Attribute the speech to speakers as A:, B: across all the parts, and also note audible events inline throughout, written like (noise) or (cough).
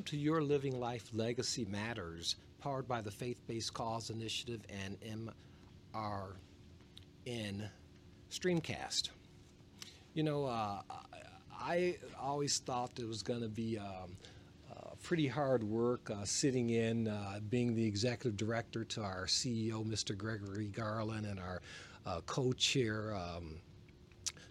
A: Welcome to Your Living Life Legacy Matters, powered by the Faith Based Cause Initiative and MRN Streamcast. You know, uh, I always thought it was going to be um, uh, pretty hard work uh, sitting in, uh, being the executive director to our CEO, Mr. Gregory Garland, and our uh, co chair. Um,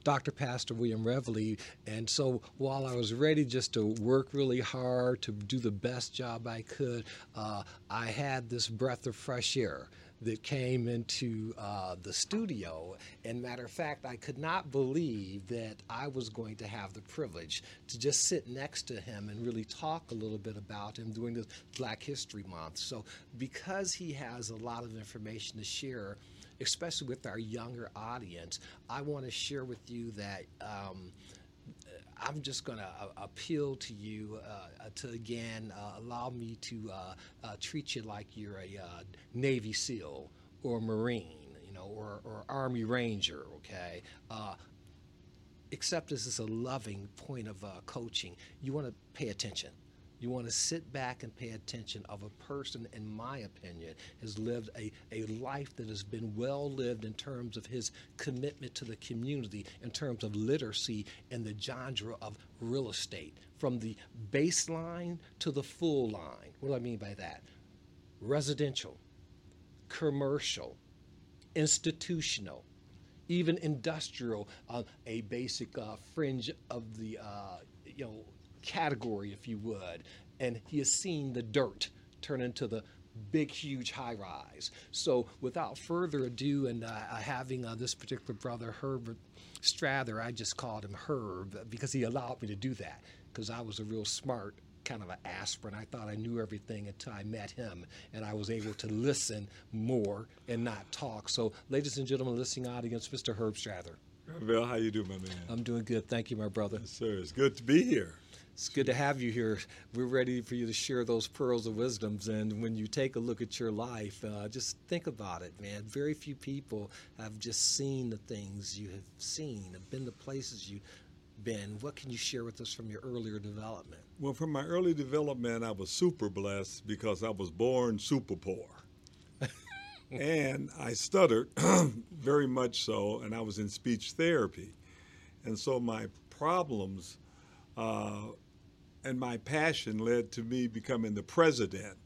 A: Dr. Pastor William Revely. And so while I was ready just to work really hard to do the best job I could, uh, I had this breath of fresh air that came into uh, the studio. And matter of fact, I could not believe that I was going to have the privilege to just sit next to him and really talk a little bit about him during the Black History Month. So, because he has a lot of information to share, especially with our younger audience, I want to share with you that. Um, I'm just going to uh, appeal to you uh, uh, to again uh, allow me to uh, uh, treat you like you're a Navy SEAL or Marine, you know, or, or Army Ranger, okay? except this is a loving point of coaching. You want to pay attention. You want to sit back and pay attention of a person, in my opinion, has lived a, a life that has been well lived in terms of his commitment to the community, in terms of literacy and the genre of real estate, from the baseline to the full line. What do I mean by that? Residential, commercial, institutional, even industrial, uh, a basic uh, fringe of the uh, you know category, if you would, and he has seen the dirt turn into the big, huge high rise. So, without further ado, and uh, having uh, this particular brother, Herbert Strather, I just called him Herb because he allowed me to do that because I was a real smart kind of an aspirin. I thought I knew everything until I met him, and I was able to listen more and not talk. So, ladies and gentlemen, listening audience, Mr. Herb Strather.
B: Bill, how you doing, my man?
A: I'm doing good. Thank you, my brother.
B: Yes, sir. It's good to be here.
A: It's good to have you here. We're ready for you to share those pearls of wisdoms. And when you take a look at your life, uh, just think about it, man. Very few people have just seen the things you have seen, have been the places you've been. What can you share with us from your earlier development?
B: Well, from my early development, I was super blessed because I was born super poor. (laughs) and I stuttered (clears throat) very much so, and I was in speech therapy. And so my problems uh, and my passion led to me becoming the president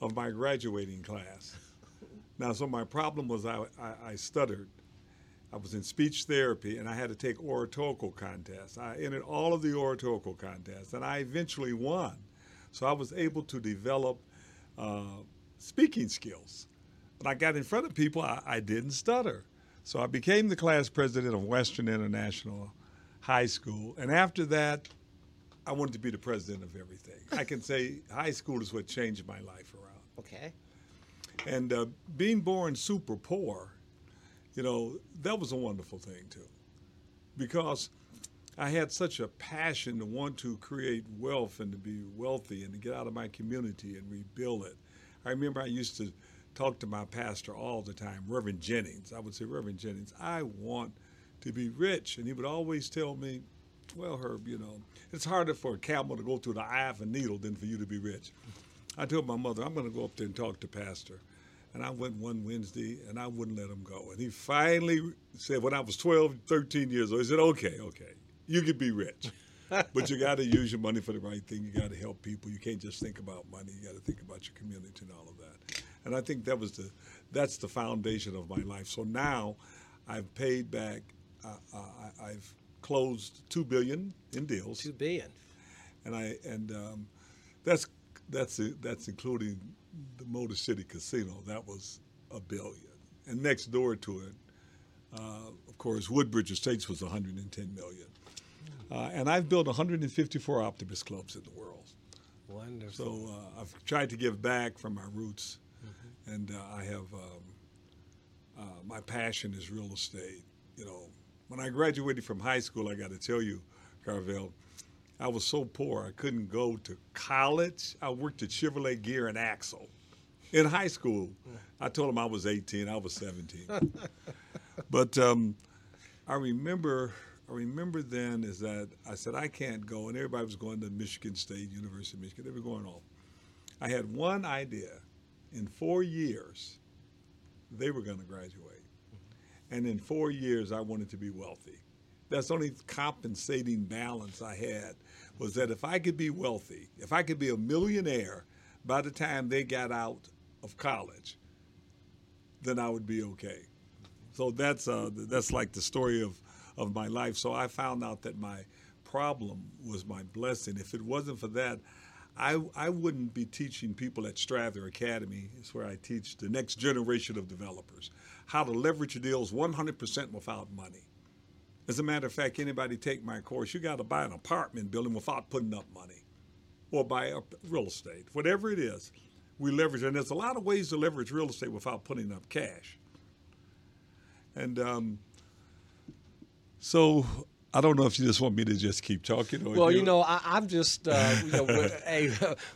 B: of my graduating class. Now, so my problem was I, I, I, stuttered. I was in speech therapy and I had to take oratorical contests. I entered all of the oratorical contests and I eventually won. So I was able to develop uh, speaking skills. When I got in front of people, I, I didn't stutter. So I became the class president of Western International High School. And after that, I wanted to be the president of everything. I can say high school is what changed my life around.
A: Okay.
B: And uh, being born super poor, you know, that was a wonderful thing too, because I had such a passion to want to create wealth and to be wealthy and to get out of my community and rebuild it. I remember I used to talk to my pastor all the time, Reverend Jennings. I would say, Reverend Jennings, I want to be rich. And he would always tell me, well, Herb, you know, it's harder for a camel to go through the eye of a needle than for you to be rich. I told my mother, I'm going to go up there and talk to Pastor. And I went one Wednesday and I wouldn't let him go. And he finally said, when I was 12, 13 years old, he said, okay, okay, you can be rich. but you got to (laughs) use your money for the right thing. You got to help people. You can't just think about money. You got to think about your community and all of that. And I think that was the that's the foundation of my life. So now, I've paid back. Uh, uh, I, I've closed two billion in deals.
A: Two billion.
B: And I and um, that's that's that's including the Motor City Casino. That was a billion. And next door to it, uh, of course, Woodbridge Estates was 110 million. Uh, and I've built 154 Optimist clubs in the world.
A: Wonderful.
B: So uh, I've tried to give back from my roots, mm-hmm. and uh, I have um, uh, my passion is real estate. You know, when I graduated from high school, I got to tell you, Carvel, I was so poor I couldn't go to college. I worked at Chevrolet Gear and Axle. In high school, I told them I was 18. I was 17. (laughs) but um, I remember I remember then is that I said I can't go, and everybody was going to Michigan State, University of Michigan. They were going off. I had one idea. In four years, they were going to graduate, and in four years, I wanted to be wealthy. That's the only compensating balance I had was that if I could be wealthy, if I could be a millionaire by the time they got out of college, then I would be okay. So that's uh, that's like the story of, of my life. So I found out that my problem was my blessing. If it wasn't for that, I, I wouldn't be teaching people at Strather Academy. It's where I teach the next generation of developers how to leverage deals 100% without money. As a matter of fact, anybody take my course, you got to buy an apartment building without putting up money or buy up real estate, whatever it is. We leverage, and there's a lot of ways to leverage real estate without putting up cash. And um, so I don't know if you just want me to just keep talking. Or
A: well, you, know, I, am just, uh, you know, when, (laughs) hey,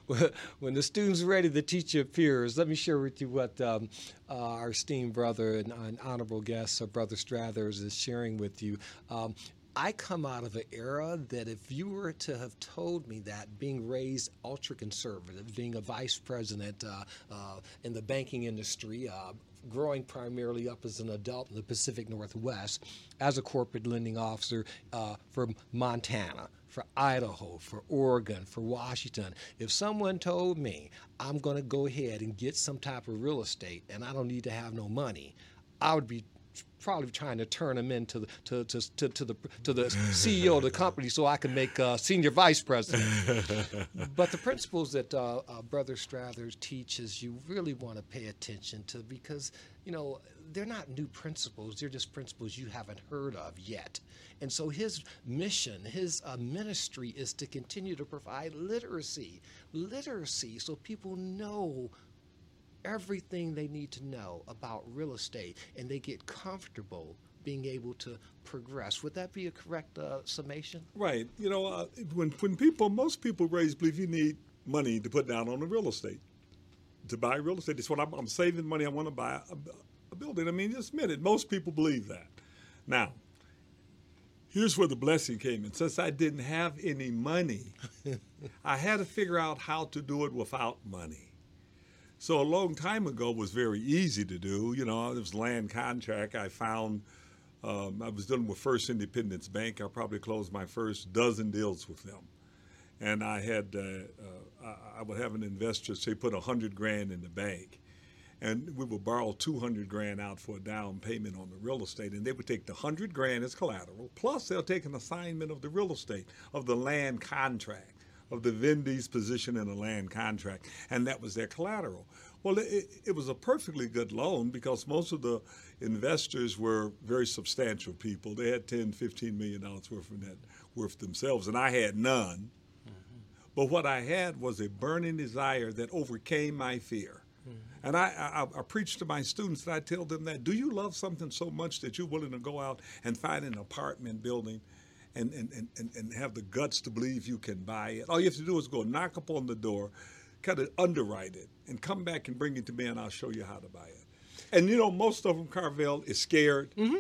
A: (laughs) when the student's ready, the teacher appears. Let me share with you what um, uh, our esteemed brother and, and honorable guest, uh, Brother Strathers, is sharing with you. Um, I come out of an era that if you were to have told me that being raised ultra conservative, being a vice president uh, uh, in the banking industry, uh, growing primarily up as an adult in the Pacific Northwest as a corporate lending officer uh, for Montana, for Idaho, for Oregon, for Washington. If someone told me I'm going to go ahead and get some type of real estate and I don't need to have no money, I would be probably trying to turn him into the to, to, to, to the to the CEO of the company so I can make uh, senior vice president. (laughs) but the principles that uh, uh, Brother Strathers teaches, you really want to pay attention to because you know they're not new principles; they're just principles you haven't heard of yet. And so his mission, his uh, ministry, is to continue to provide literacy, literacy, so people know everything they need to know about real estate and they get comfortable being able to progress. Would that be a correct uh, summation?
B: Right. You know, uh, when, when people, most people raise believe you need money to put down on the real estate. To buy real estate, it's what I'm, I'm saving money. I want to buy a, a building. I mean, just admit it. Most people believe that. Now, here's where the blessing came in. Since I didn't have any money, (laughs) I had to figure out how to do it without money. So a long time ago was very easy to do. You know, it was land contract. I found um, I was dealing with First Independence Bank. I probably closed my first dozen deals with them, and I had uh, uh, I would have an investor say put a hundred grand in the bank, and we would borrow two hundred grand out for a down payment on the real estate, and they would take the hundred grand as collateral plus they'll take an assignment of the real estate of the land contract of the vendee's position in a land contract, and that was their collateral. Well, it, it, was a perfectly good loan because most of the investors were very substantial people. They had 10, 15 million dollars worth of net worth themselves, and I had none. Mm-hmm. But what I had was a burning desire that overcame my fear. Mm-hmm. And I, I, I, preach to my students and I tell them that do you love something so much that you're willing to go out and find an apartment building and, and, and, and have the guts to believe you can buy it. All you have to do is go knock upon the door, kind of underwrite it, and come back and bring it to me, and I'll show you how to buy it. And you know, most of them, Carvel, is scared. Mm-hmm.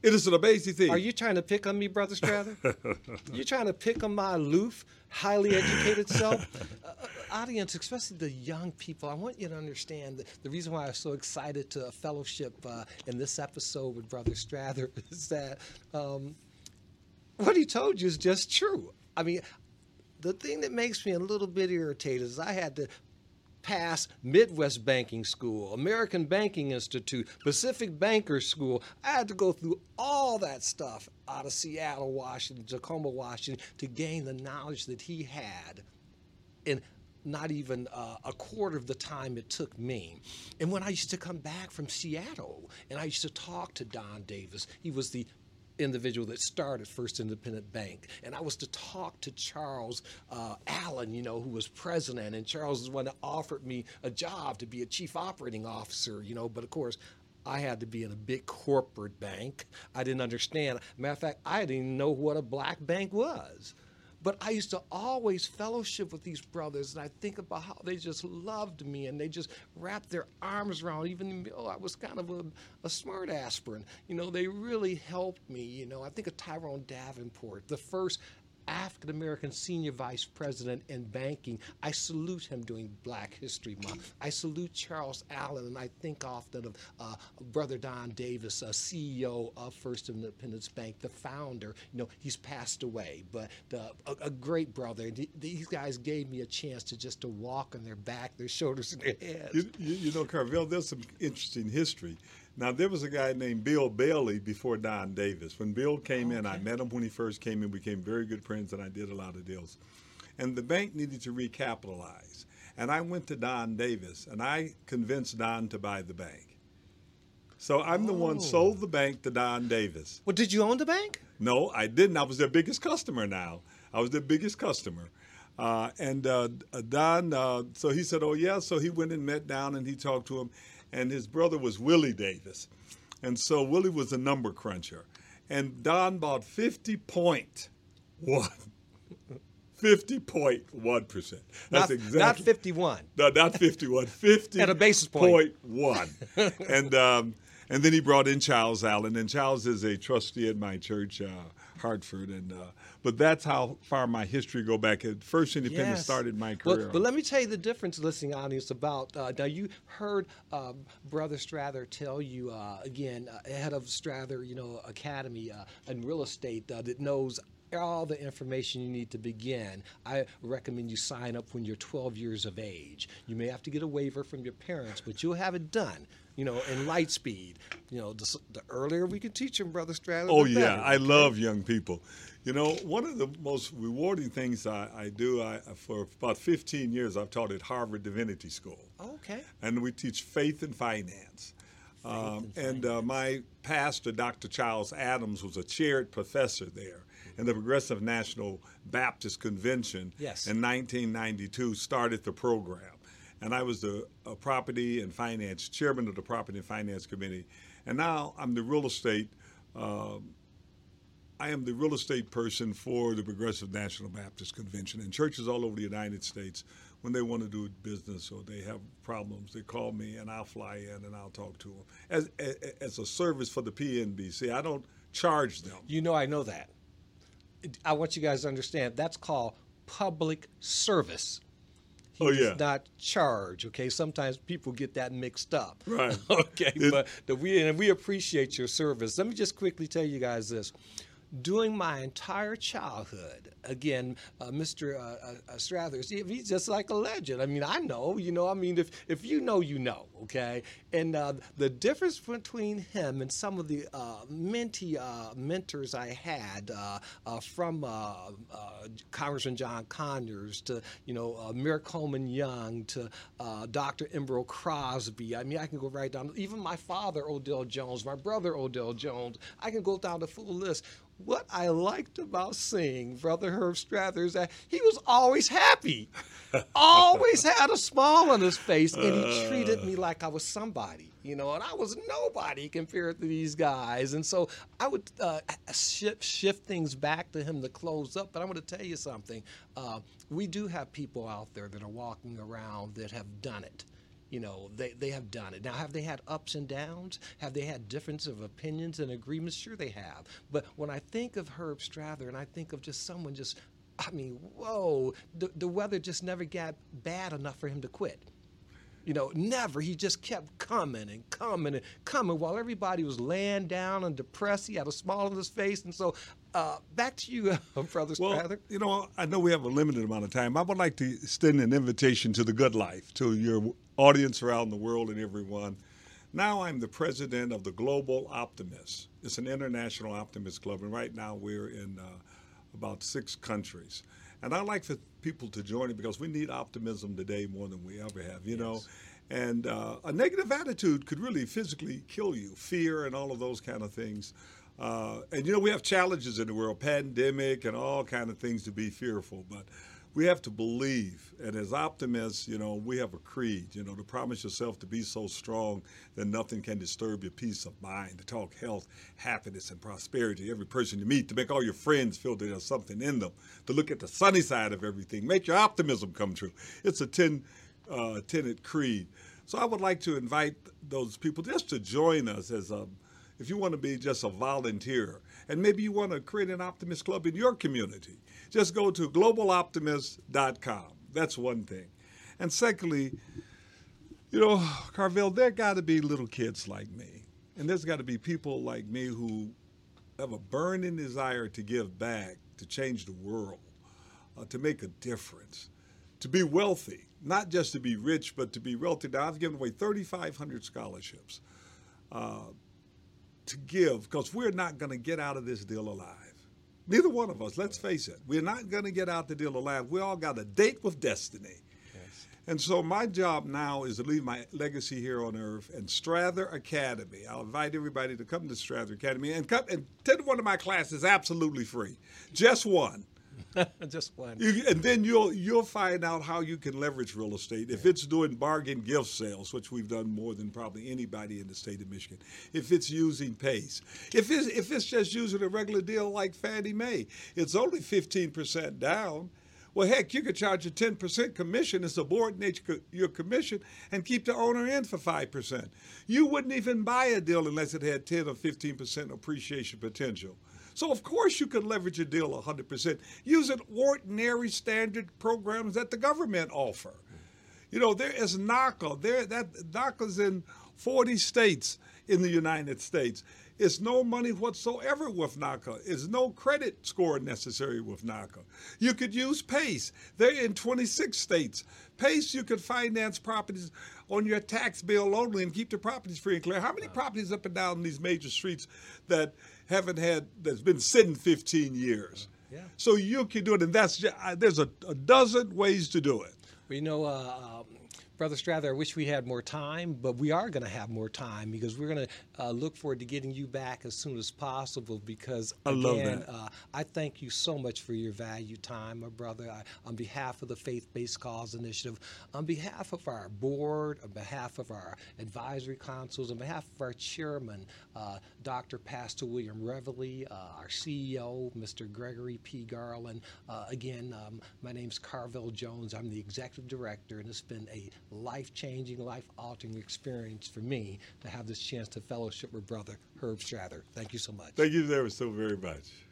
B: It is an amazing thing.
A: Are you trying to pick on me, Brother Strather? (laughs) you trying to pick on my aloof, highly educated self? Uh, uh, audience, especially the young people, I want you to understand the reason why I'm so excited to fellowship uh, in this episode with Brother Strather (laughs) is that um, what he told you is just true. I mean, the thing that makes me a little bit irritated is I had to pass Midwest Banking School, American Banking Institute, Pacific Bankers School. I had to go through all that stuff out of Seattle, Washington, Tacoma, Washington, to gain the knowledge that he had in not even uh, a quarter of the time it took me. And when I used to come back from Seattle and I used to talk to Don Davis, he was the individual that started First Independent Bank. And I was to talk to Charles uh, Allen, you know, who was president. And Charles is the one that offered me a job to be a chief operating officer, you know. But of course, I had to be in a big corporate bank. I didn't understand. Matter of fact, I didn't even know what a black bank was. But I used to always fellowship with these brothers, and I think about how they just loved me and they just wrapped their arms around. Even though I was kind of a, a smart aspirin, you know, they really helped me. You know, I think of Tyrone Davenport, the first African American senior vice president in banking. I salute him during Black History Month. I salute Charles Allen, and I think often of uh, Brother Don Davis, a CEO of First Independence Bank, the founder. You know, he's passed away, but the, a, a, great brother. These guys gave me a chance to just to walk on their back, their shoulders, and their heads.
B: You, you, you know, Carvel, there's some interesting history. Now there was a guy named Bill Bailey before Don Davis. When Bill came okay. in, I met him when he first came in. We became very good friends, and I did a lot of deals. And the bank needed to recapitalize, and I went to Don Davis, and I convinced Don to buy the bank. So I'm oh. the one sold the bank to Don Davis.
A: Well, did you own the bank?
B: No, I didn't. I was their biggest customer. Now I was their biggest customer. Uh, and uh, Don, uh, so he said, "Oh yeah." So he went and met Don, and he talked to him and his brother was Willie Davis. And so Willie was a number cruncher. And Don bought 50.1. 50.1%. That's
A: not,
B: exactly.
A: Not 51.
B: No, not 51. 50. (laughs)
A: At a basis point.
B: point one. and, um, and then he brought in Charles Allen. And Charles is a trustee at my church. Uh, Hartford, and uh, but that's how far my history go back. At First Independent yes. started my career.
A: But, but, let me tell you the difference, listening audience, about uh, now you heard uh, Brother Strather tell you uh, again, uh, head of Strather, you know, Academy uh, in real estate uh, that knows all the information you need to begin. I recommend you sign up when you're 12 years of age. You may have to get a waiver from your parents, but you'll have it done you know, in light speed. You know, the, the earlier we can teach them, Brother Strather.
B: Oh, yeah. Better. I love young people. You know, one of the most rewarding things I, I do, I, for about 15 years, I've taught at Harvard Divinity School.
A: Okay.
B: And we teach faith and finance. Faith um, and, and uh, my pastor, Dr. Charles Adams, was a chaired professor there. And the Progressive National Baptist Convention
A: yes.
B: in 1992 started the program and I was the property and finance chairman of the property and finance committee, and now I'm the real estate. Uh, I am the real estate person for the Progressive National Baptist Convention, and churches all over the United States, when they want to do business or they have problems, they call me, and I'll fly in and I'll talk to them as as a service for the PNBC. I don't charge them.
A: You know, I know that. I want you guys to understand that's called public service. Oh, he
B: oh, yeah.
A: does not charge. Okay, sometimes people get that mixed up.
B: Right. (laughs)
A: okay, it, but the, we and we appreciate your service. Let me just quickly tell you guys this during my entire childhood. Again, uh, Mr. Uh, uh, Strathers, he's just like a legend. I mean, I know, you know, I mean, if, if you know, you know, okay? And uh, the difference between him and some of the uh, uh, mentors I had from Congressman John Conyers to, you know, uh, Mayor Coleman Young to Dr. Emeral Crosby. I mean, I can go right down, even my father, Odell Jones, my brother, Odell Jones. I can go down the full list what I liked about seeing Brother Herb Strather is that he was always happy, (laughs) always had a smile on his face, and he treated me like I was somebody, you know, and I was nobody compared to these guys. And so I would uh, shift, shift things back to him to close up. But I'm going to tell you something. Uh, we do have people out there that are walking around that have done it you know they, they have done it now have they had ups and downs have they had difference of opinions and agreements sure they have but when i think of herb strather and i think of just someone just i mean whoa the, the weather just never got bad enough for him to quit you know, never. He just kept coming and coming and coming while everybody was laying down and depressed. He had a smile on his face. And so, uh, back to you, uh, (laughs) Brother
B: well,
A: Strather.
B: You know, I know we have a limited amount of time. I would like to extend an invitation to the good life, to your audience around the world and everyone. Now I'm the president of the Global Optimists. It's an international optimist club, and right now we're in uh, about six countries. And I like for people to join it because we need optimism today more than we ever have, you yes. know. And uh, a negative attitude could really physically kill you, fear and all of those kind of things. Uh, and you know we have challenges in the world, pandemic and all kind of things to be fearful. But we have to believe. And as optimists, you know, we have a creed, you know, to promise yourself to be so strong that nothing can disturb your peace of mind, to talk health, happiness, and prosperity. Every person you meet, to make all your friends feel that there's something in them, to look at the sunny side of everything, make your optimism come true. It's a 10 uh, tenet creed. So I would like to invite those people just to join us as a, if you want to be just a volunteer, and maybe you want to create an optimist club in your community. Just go to globaloptimist.com. That's one thing. And secondly, you know, Carvel, there got to be little kids like me, and there's got to be people like me who have a burning desire to give back, to change the world, uh, to make a difference, to be wealthy, not just to be rich, but to be wealthy. Now, I've given away 3,500 scholarships uh, to give because we're not going to get out of this deal alive. Neither one of us, let's face it, we're not going to get out the deal alive. We all got a date with destiny. And so my job now is to leave my legacy here on earth and Strather Academy. I'll invite everybody to come to Strather Academy and come and attend one of my classes absolutely free. Just one. (laughs)
A: Just one.
B: You, and then you'll you'll find out how you can leverage real estate. If it's doing bargain gift sales, which we've done more than probably anybody in the state of Michigan. If it's using PACE. If it's if it's just using a regular deal like Fannie Mae, it's only fifteen percent down. Well, heck, you could charge a 10% commission and subordinate your commission and keep the owner in for 5%. You wouldn't even buy a deal unless it had 10 or 15% appreciation potential. So, of course, you could leverage a deal 100% using ordinary standard programs that the government offer. You know, there is NACA. There, that NACA's in 40 states in the United States. It's no money whatsoever with NACA. It's no credit score necessary with NACA. You could use PACE. They're in 26 states. PACE, you could finance properties on your tax bill only and keep the properties free and clear. How many properties up and down these major streets that haven't had, that's been sitting 15 years?
A: Yeah.
B: So you can do it, and that's just, there's a, a dozen ways to do it.
A: You know, uh, um, Brother Strather, I wish we had more time, but we are going to have more time because we're going to uh, look forward to getting you back as soon as possible. Because
B: I
A: again,
B: love that.
A: Uh, I thank you so much for your value time, my brother. I, on behalf of the Faith Based Cause Initiative, on behalf of our board, on behalf of our advisory councils, on behalf of our chairman, uh, Dr. Pastor William Revely, uh, our CEO, Mr. Gregory P. Garland. Uh, again, um, my name's Carvel Jones. I'm the executive director, and it's been a life changing, life altering experience for me to have this chance to fellowship with Brother Herb Strather. Thank you so much.
B: Thank you there so very much.